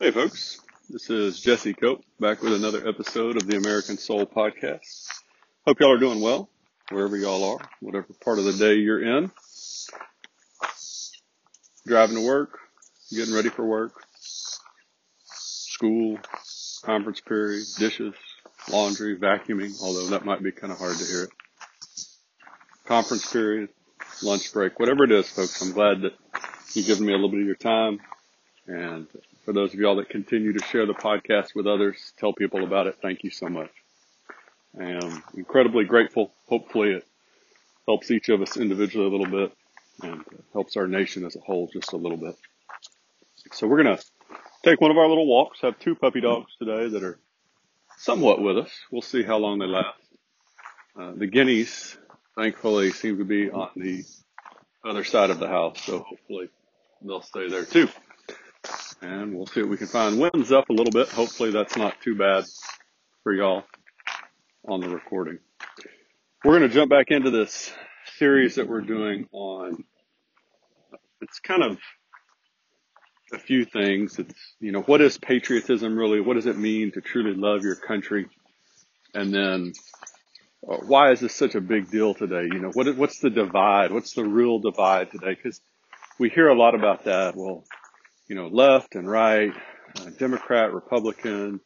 Hey, folks. This is Jesse Cope back with another episode of the American Soul Podcast. Hope y'all are doing well, wherever y'all are, whatever part of the day you're in. Driving to work, getting ready for work, school, conference period, dishes, laundry, vacuuming, although that might be kind of hard to hear it. Conference period, lunch break, whatever it is, folks. I'm glad that you've given me a little bit of your time and for those of y'all that continue to share the podcast with others, tell people about it. Thank you so much. I am incredibly grateful. Hopefully it helps each of us individually a little bit and helps our nation as a whole just a little bit. So we're going to take one of our little walks, have two puppy dogs today that are somewhat with us. We'll see how long they last. Uh, the guineas, thankfully, seem to be on the other side of the house, so hopefully they'll stay there too and we'll see what we can find. Wind's up a little bit. Hopefully that's not too bad for y'all on the recording. We're going to jump back into this series that we're doing on, it's kind of a few things. It's, you know, what is patriotism really? What does it mean to truly love your country? And then uh, why is this such a big deal today? You know, what, what's the divide? What's the real divide today? Because we hear a lot about that. Well, you know, left and right, uh, Democrat, Republican,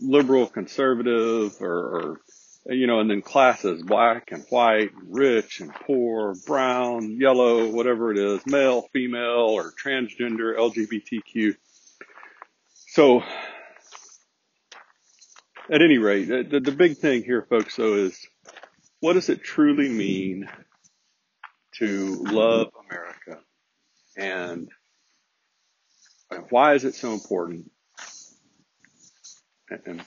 liberal, conservative, or, or, you know, and then classes, black and white, rich and poor, brown, yellow, whatever it is, male, female, or transgender, LGBTQ. So, at any rate, the, the big thing here, folks, though, is what does it truly mean to love America? And why is it so important? And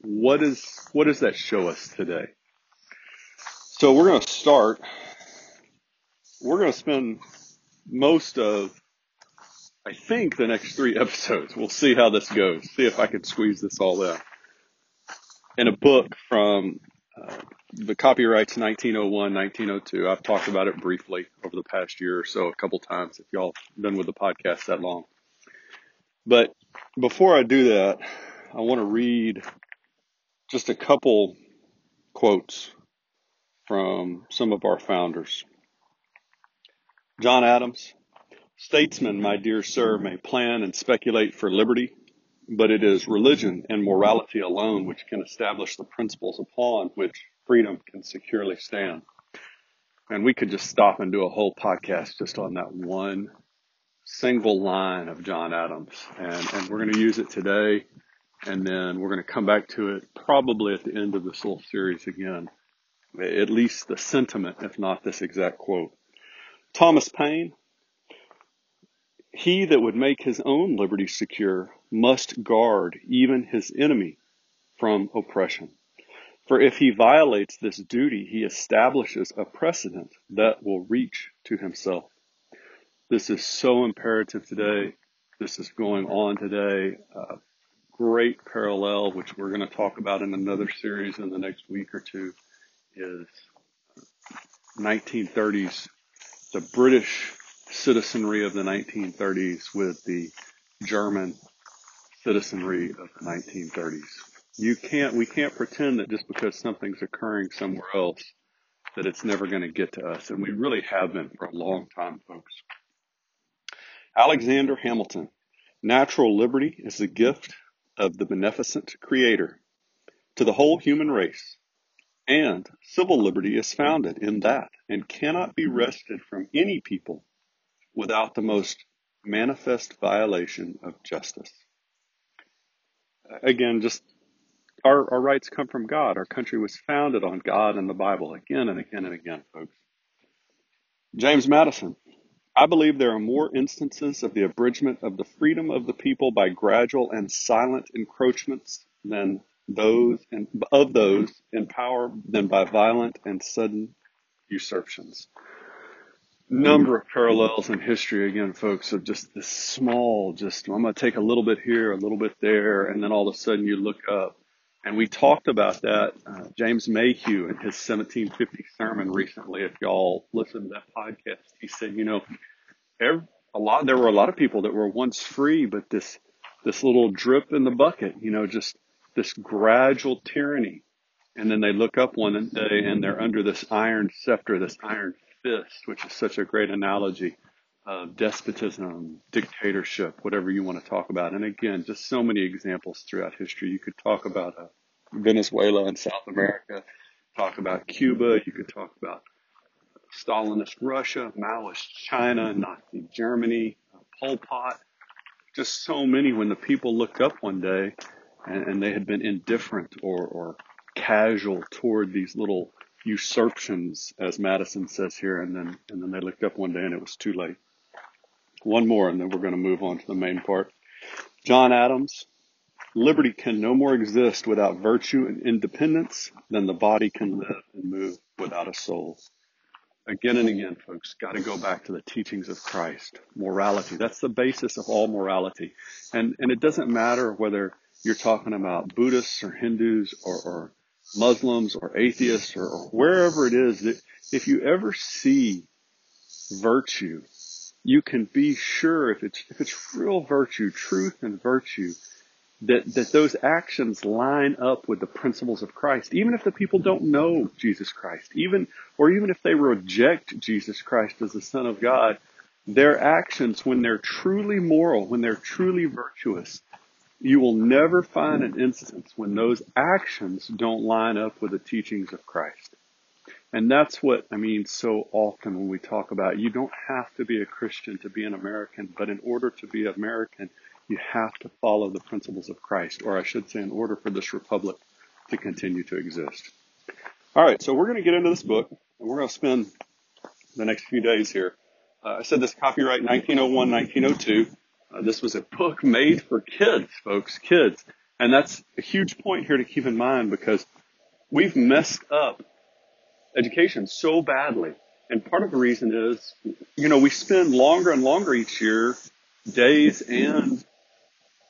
what is what does that show us today? So we're going to start. We're going to spend most of, I think, the next three episodes. We'll see how this goes. See if I can squeeze this all in. In a book from uh, the copyrights 1901, 1902. I've talked about it briefly over the past year or so, a couple times. If y'all been with the podcast that long, but before I do that, I want to read just a couple quotes from some of our founders. John Adams, statesmen, my dear sir, may plan and speculate for liberty, but it is religion and morality alone which can establish the principles upon which freedom can securely stand. And we could just stop and do a whole podcast just on that one single line of John Adams. And, and we're going to use it today. And then we're going to come back to it probably at the end of this little series again. At least the sentiment, if not this exact quote. Thomas Paine, he that would make his own liberty secure must guard even his enemy from oppression. For if he violates this duty, he establishes a precedent that will reach to himself. This is so imperative today. This is going on today. Uh, great parallel, which we're going to talk about in another series in the next week or two, is 1930s, the British citizenry of the 1930s with the German citizenry of the 1930s. You can't, we can't pretend that just because something's occurring somewhere else that it's never going to get to us. And we really have been for a long time, folks. Alexander Hamilton. Natural liberty is the gift of the beneficent Creator to the whole human race, and civil liberty is founded in that and cannot be wrested from any people without the most manifest violation of justice. Again, just our, our rights come from God. Our country was founded on God and the Bible again and again and again, folks. James Madison, I believe there are more instances of the abridgment of the freedom of the people by gradual and silent encroachments than those in, of those in power than by violent and sudden usurpations. Number of parallels in history again, folks, of just this small, just I'm going to take a little bit here, a little bit there, and then all of a sudden you look up. And we talked about that. Uh, James Mayhew in his 1750 sermon recently, if y'all listen to that podcast, he said, you know, every, a lot, there were a lot of people that were once free, but this this little drip in the bucket, you know, just this gradual tyranny. And then they look up one day and they're under this iron scepter, this iron fist, which is such a great analogy of despotism, dictatorship, whatever you want to talk about. And again, just so many examples throughout history. You could talk about uh, Venezuela and South America, talk about Cuba, you could talk about Stalinist Russia, Maoist China, Nazi Germany, uh, Pol Pot, just so many when the people looked up one day and, and they had been indifferent or, or casual toward these little usurpations, as Madison says here, and then and then they looked up one day and it was too late. One more, and then we're going to move on to the main part. John Adams, liberty can no more exist without virtue and independence than the body can live and move without a soul. Again and again, folks, got to go back to the teachings of Christ. Morality. That's the basis of all morality. And, and it doesn't matter whether you're talking about Buddhists or Hindus or, or Muslims or atheists or, or wherever it is that if you ever see virtue, you can be sure if it's, if it's real virtue, truth and virtue, that, that those actions line up with the principles of Christ, even if the people don't know Jesus Christ, even, or even if they reject Jesus Christ as the Son of God, their actions, when they're truly moral, when they're truly virtuous, you will never find an instance when those actions don't line up with the teachings of Christ. And that's what I mean so often when we talk about you don't have to be a Christian to be an American, but in order to be American, you have to follow the principles of Christ, or I should say, in order for this republic to continue to exist. All right, so we're going to get into this book, and we're going to spend the next few days here. Uh, I said this copyright 1901, 1902. Uh, this was a book made for kids, folks, kids. And that's a huge point here to keep in mind because we've messed up education so badly. And part of the reason is, you know, we spend longer and longer each year, days and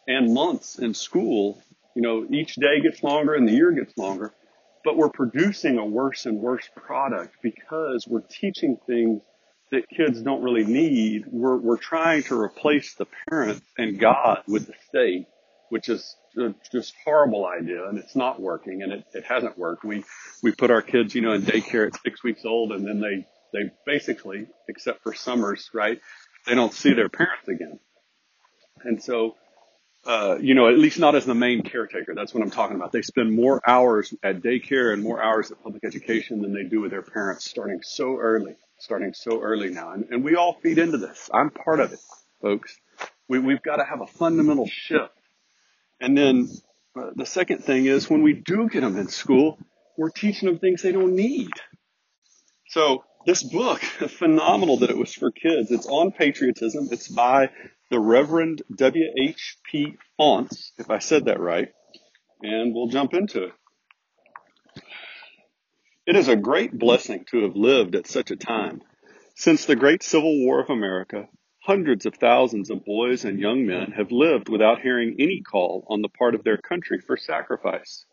and months in school, you know, each day gets longer and the year gets longer, but we're producing a worse and worse product because we're teaching things that kids don't really need. We're, we're trying to replace the parents and God with the state, which is just horrible idea and it's not working and it, it hasn't worked. We, we put our kids, you know, in daycare at six weeks old and then they, they basically, except for summers, right? They don't see their parents again. And so uh, you know, at least not as the main caretaker. That's what I'm talking about. They spend more hours at daycare and more hours at public education than they do with their parents starting so early, starting so early now. And, and we all feed into this. I'm part of it, folks. We, we've got to have a fundamental shift. And then uh, the second thing is when we do get them in school, we're teaching them things they don't need. So this book, phenomenal that it was for kids. It's on patriotism. It's by the Reverend W.H.P. Faunce, if I said that right, and we'll jump into it. It is a great blessing to have lived at such a time. Since the great Civil War of America, hundreds of thousands of boys and young men have lived without hearing any call on the part of their country for sacrifice.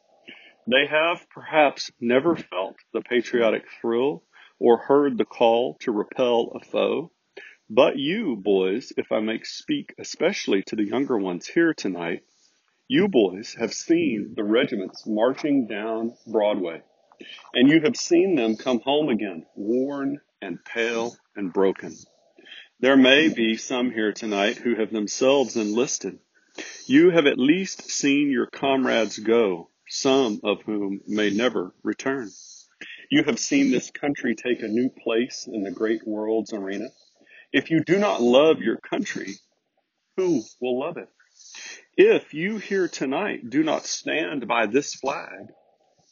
They have perhaps never felt the patriotic thrill or heard the call to repel a foe. But you, boys, if I may speak especially to the younger ones here tonight, you boys have seen the regiments marching down Broadway, and you have seen them come home again, worn and pale and broken. There may be some here tonight who have themselves enlisted. You have at least seen your comrades go, some of whom may never return. You have seen this country take a new place in the great world's arena. If you do not love your country, who will love it? If you here tonight do not stand by this flag,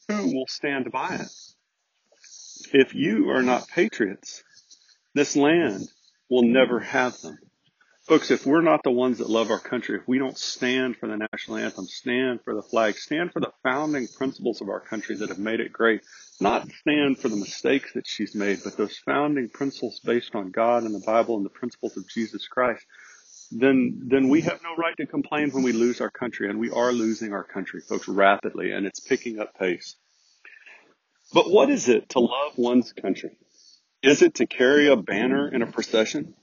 who will stand by it? If you are not patriots, this land will never have them. Folks, if we're not the ones that love our country, if we don't stand for the national anthem, stand for the flag, stand for the founding principles of our country that have made it great, not stand for the mistakes that she's made, but those founding principles based on God and the Bible and the principles of Jesus Christ, then, then we have no right to complain when we lose our country. And we are losing our country, folks, rapidly, and it's picking up pace. But what is it to love one's country? Is it to carry a banner in a procession?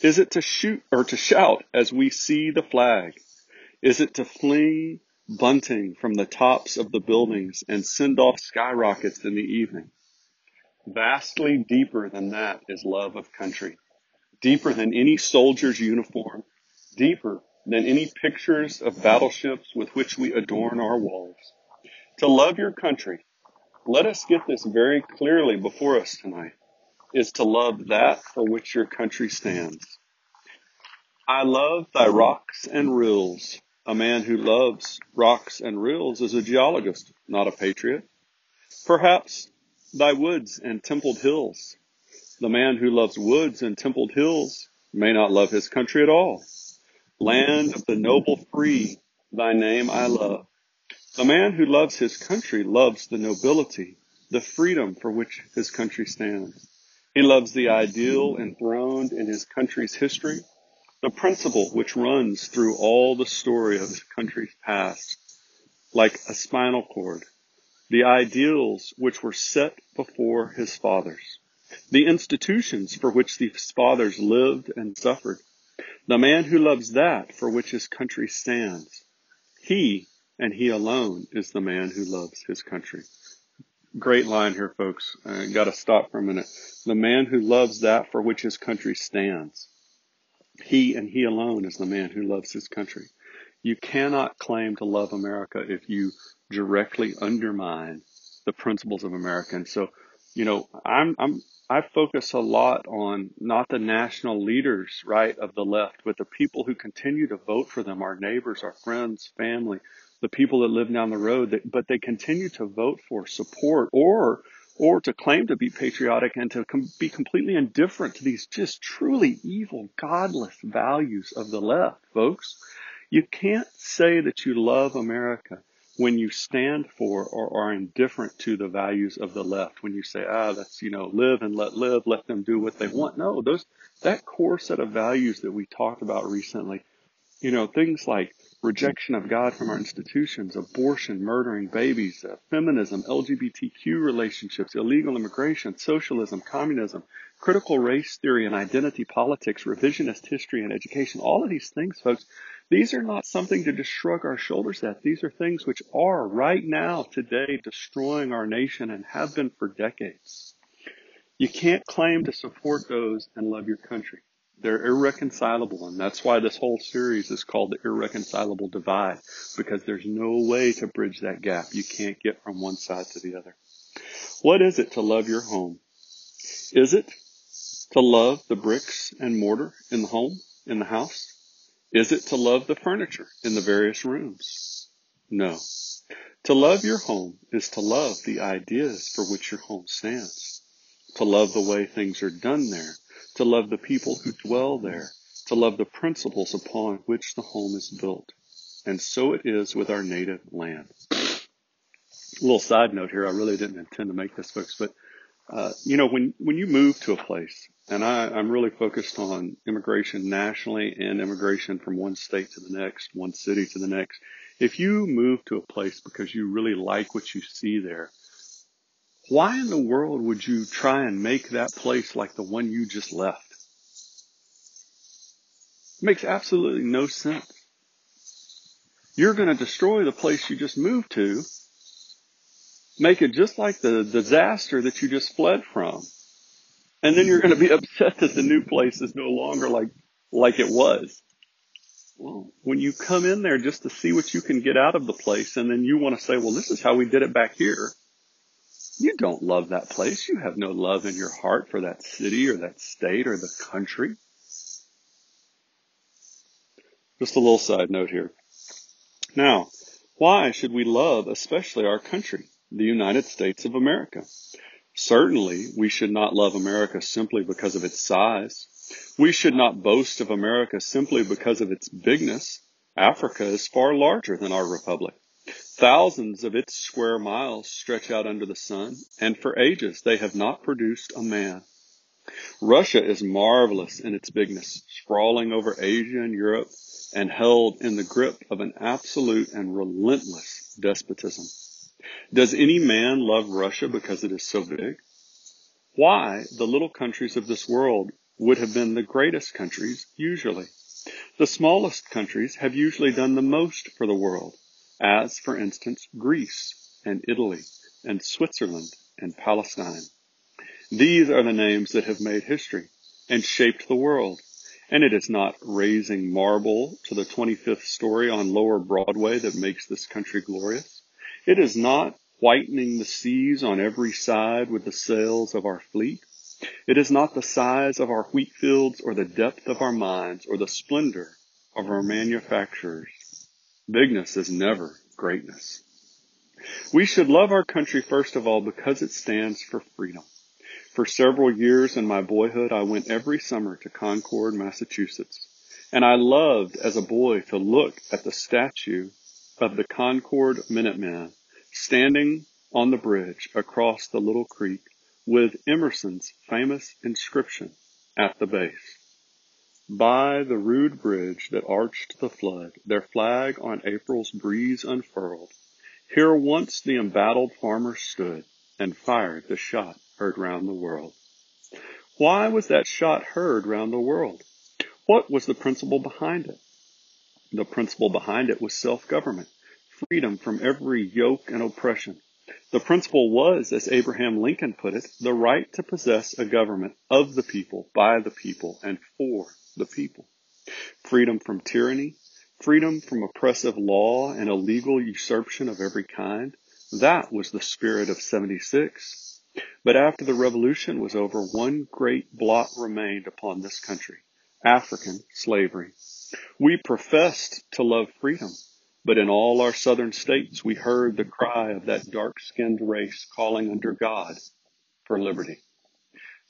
Is it to shoot or to shout as we see the flag? Is it to fling bunting from the tops of the buildings and send off skyrockets in the evening? Vastly deeper than that is love of country. Deeper than any soldier's uniform. Deeper than any pictures of battleships with which we adorn our walls. To love your country, let us get this very clearly before us tonight, is to love that for which your country stands. I love thy rocks and rills. A man who loves rocks and rills is a geologist, not a patriot. Perhaps thy woods and templed hills. The man who loves woods and templed hills may not love his country at all. Land of the noble free, thy name I love. The man who loves his country loves the nobility, the freedom for which his country stands. He loves the ideal enthroned in his country's history, the principle which runs through all the story of his country's past, like a spinal cord, the ideals which were set before his fathers, the institutions for which these fathers lived and suffered, the man who loves that for which his country stands, he and he alone is the man who loves his country. Great line here, folks. Uh, I got to stop for a minute. The man who loves that for which his country stands. He and he alone is the man who loves his country. You cannot claim to love America if you directly undermine the principles of America. And so, you know, I'm, I'm, I focus a lot on not the national leaders, right, of the left, but the people who continue to vote for them, our neighbors, our friends, family, the people that live down the road, that, but they continue to vote for support or or to claim to be patriotic and to com- be completely indifferent to these just truly evil, godless values of the left, folks. You can't say that you love America when you stand for or are indifferent to the values of the left. When you say, ah, that's, you know, live and let live, let them do what they want. No, those, that core set of values that we talked about recently, you know, things like rejection of God from our institutions, abortion, murdering babies, uh, feminism, LGBTQ relationships, illegal immigration, socialism, communism, critical race theory and identity politics, revisionist history and education, all of these things, folks, these are not something to just shrug our shoulders at. These are things which are right now, today, destroying our nation and have been for decades. You can't claim to support those and love your country. They're irreconcilable, and that's why this whole series is called the irreconcilable divide, because there's no way to bridge that gap. You can't get from one side to the other. What is it to love your home? Is it to love the bricks and mortar in the home, in the house? Is it to love the furniture in the various rooms? No. To love your home is to love the ideas for which your home stands. To love the way things are done there to love the people who dwell there, to love the principles upon which the home is built. And so it is with our native land. A little side note here. I really didn't intend to make this, folks, but uh, you know, when when you move to a place, and I, I'm really focused on immigration nationally and immigration from one state to the next, one city to the next. If you move to a place because you really like what you see there, why in the world would you try and make that place like the one you just left? It makes absolutely no sense. You're going to destroy the place you just moved to, make it just like the disaster that you just fled from. And then you're going to be upset that the new place is no longer like, like it was. Well, when you come in there just to see what you can get out of the place and then you want to say, well, this is how we did it back here you don't love that place. You have no love in your heart for that city or that state or the country. Just a little side note here. Now, why should we love especially our country, the United States of America? Certainly, we should not love America simply because of its size. We should not boast of America simply because of its bigness. Africa is far larger than our republic. Thousands of its square miles stretch out under the sun, and for ages they have not produced a man. Russia is marvelous in its bigness, sprawling over Asia and Europe and held in the grip of an absolute and relentless despotism. Does any man love Russia because it is so big? Why, the little countries of this world would have been the greatest countries usually. The smallest countries have usually done the most for the world, as, for instance, Greece and Italy and Switzerland and Palestine. These are the names that have made history and shaped the world. And it is not raising marble to the 25th story on lower Broadway that makes this country glorious. It is not whitening the seas on every side with the sails of our fleet. It is not the size of our wheat fields or the depth of our mines or the splendor of our manufacturers. Bigness is never greatness. We should love our country first of all because it stands for freedom. For several years in my boyhood, I went every summer to Concord, Massachusetts, and I loved as a boy to look at the statue of the Concord Minuteman standing on the bridge across the little creek with Emerson's famous inscription at the base. By the rude bridge that arched the flood, their flag on April's breeze unfurled, here once the embattled farmer stood and fired the shot heard round the world. Why was that shot heard round the world? What was the principle behind it? The principle behind it was self-government, freedom from every yoke and oppression. The principle was, as Abraham Lincoln put it, the right to possess a government of the people, by the people, and for the people. Freedom from tyranny, freedom from oppressive law and illegal usurpation of every kind. That was the spirit of 76 but after the revolution was over, one great blot remained upon this country. African slavery. We professed to love freedom, but in all our southern states we heard the cry of that dark-skinned race calling under God for liberty.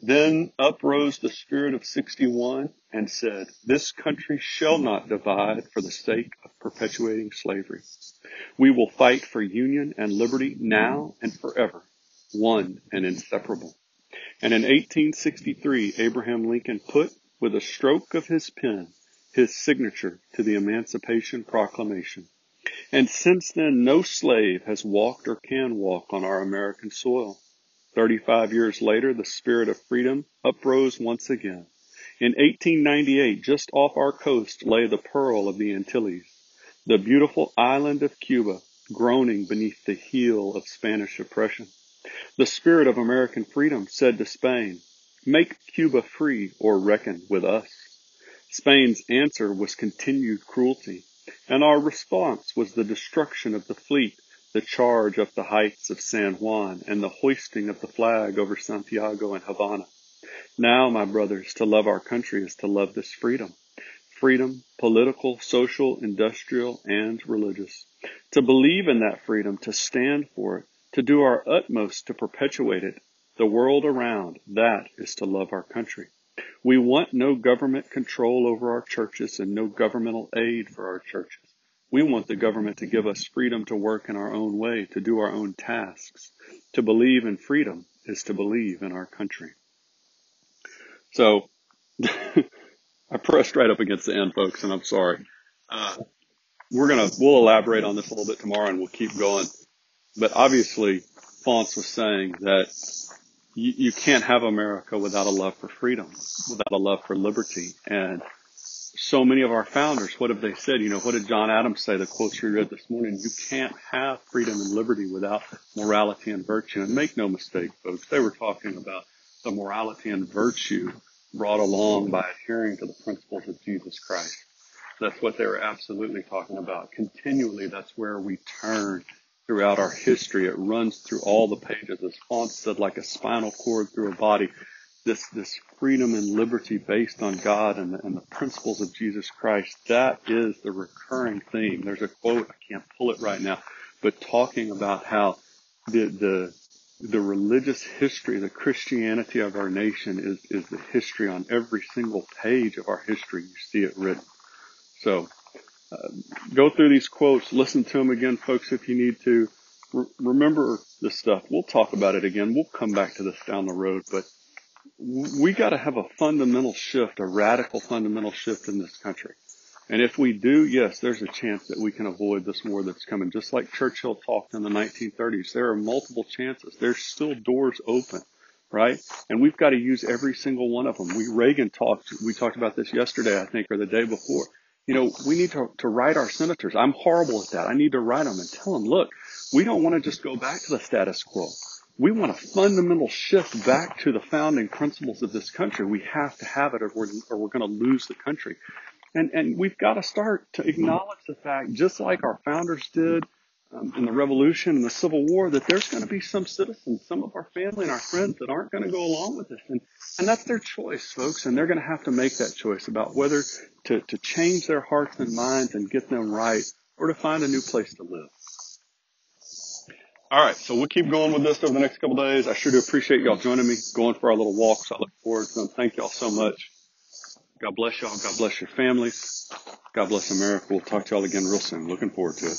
Then uprose the spirit of 61 and said, this country shall not divide for the sake of perpetuating slavery. We will fight for union and liberty now and forever one and inseparable. And in 1863, Abraham Lincoln put, with a stroke of his pen, his signature to the Emancipation Proclamation. And since then, no slave has walked or can walk on our American soil. 35 years later, the spirit of freedom uprose once again. In 1898, just off our coast lay the pearl of the Antilles, the beautiful island of Cuba, groaning beneath the heel of Spanish oppression. The spirit of American freedom said to Spain, make Cuba free or reckon with us. Spain's answer was continued cruelty, and our response was the destruction of the fleet, the charge up the heights of San Juan, and the hoisting of the flag over Santiago and Havana. Now, my brothers, to love our country is to love this freedom. Freedom, political, social, industrial, and religious. To believe in that freedom, to stand for it, to do our utmost to perpetuate it, the world around, that is to love our country. We want no government control over our churches and no governmental aid for our churches. We want the government to give us freedom to work in our own way, to do our own tasks. To believe in freedom is to believe in our country. So, I pressed right up against the end, folks, and I'm sorry. Uh, we're gonna, we'll elaborate on this a little bit tomorrow and we'll keep going. But obviously, Faunce was saying that you, you can't have America without a love for freedom, without a love for liberty. And so many of our founders, what have they said? You know, what did John Adams say? The quotes you read this morning. You can't have freedom and liberty without morality and virtue. And make no mistake, folks, they were talking about the morality and virtue brought along by adhering to the principles of Jesus Christ. That's what they were absolutely talking about. Continually, that's where we turn throughout our history. It runs through all the pages. As Faunce said, like a spinal cord through a body. This, this freedom and liberty based on God and the, and the principles of Jesus Christ. That is the recurring theme. There's a quote, I can't pull it right now, but talking about how the, the, the religious history, the Christianity of our nation is, is the history on every single page of our history. You see it written. So uh, go through these quotes, listen to them again, folks, if you need to. Re- remember this stuff. We'll talk about it again. We'll come back to this down the road, but we got to have a fundamental shift, a radical fundamental shift in this country. And if we do, yes, there's a chance that we can avoid this war that's coming. Just like Churchill talked in the 1930s, there are multiple chances. There's still doors open right? And we've got to use every single one of them. We Reagan talked, we talked about this yesterday, I think, or the day before. You know, we need to, to write our senators. I'm horrible at that. I need to write them and tell them, look, we don't want to just go back to the status quo. We want a fundamental shift back to the founding principles of this country. We have to have it or we're, or we're going to lose the country. And, and we've got to start to acknowledge the fact, just like our founders did um, in the Revolution and the Civil War, that there's going to be some citizens, some of our family and our friends that aren't going to go along with this. And, and that's their choice, folks. And they're going to have to make that choice about whether to, to change their hearts and minds and get them right or to find a new place to live. All right, so we'll keep going with this over the next couple days. I sure do appreciate y'all joining me, going for our little walks. I look forward to them. Thank y'all so much. God bless y'all. God bless your families. God bless America. We'll talk to y'all again real soon. Looking forward to it.